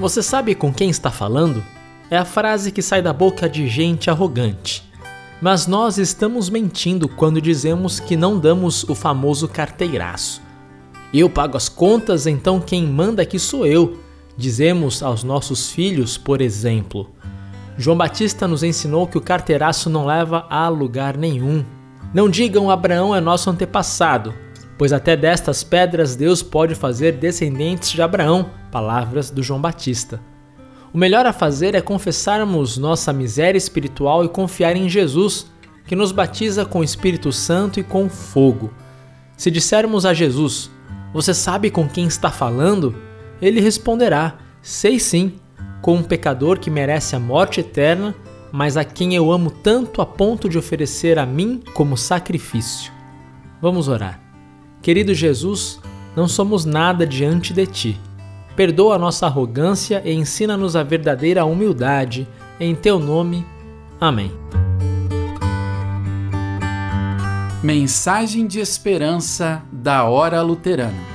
Você sabe com quem está falando? É a frase que sai da boca de gente arrogante. Mas nós estamos mentindo quando dizemos que não damos o famoso carteiraço. Eu pago as contas, então quem manda aqui sou eu, dizemos aos nossos filhos, por exemplo. João Batista nos ensinou que o carteiraço não leva a lugar nenhum. Não digam Abraão é nosso antepassado, pois até destas pedras Deus pode fazer descendentes de Abraão. Palavras do João Batista. O melhor a fazer é confessarmos nossa miséria espiritual e confiar em Jesus, que nos batiza com o Espírito Santo e com fogo. Se dissermos a Jesus, Você sabe com quem está falando? Ele responderá: Sei sim, com um pecador que merece a morte eterna, mas a quem eu amo tanto a ponto de oferecer a mim como sacrifício. Vamos orar. Querido Jesus, não somos nada diante de ti. Perdoa a nossa arrogância e ensina-nos a verdadeira humildade. Em teu nome. Amém. Mensagem de esperança da Hora Luterana.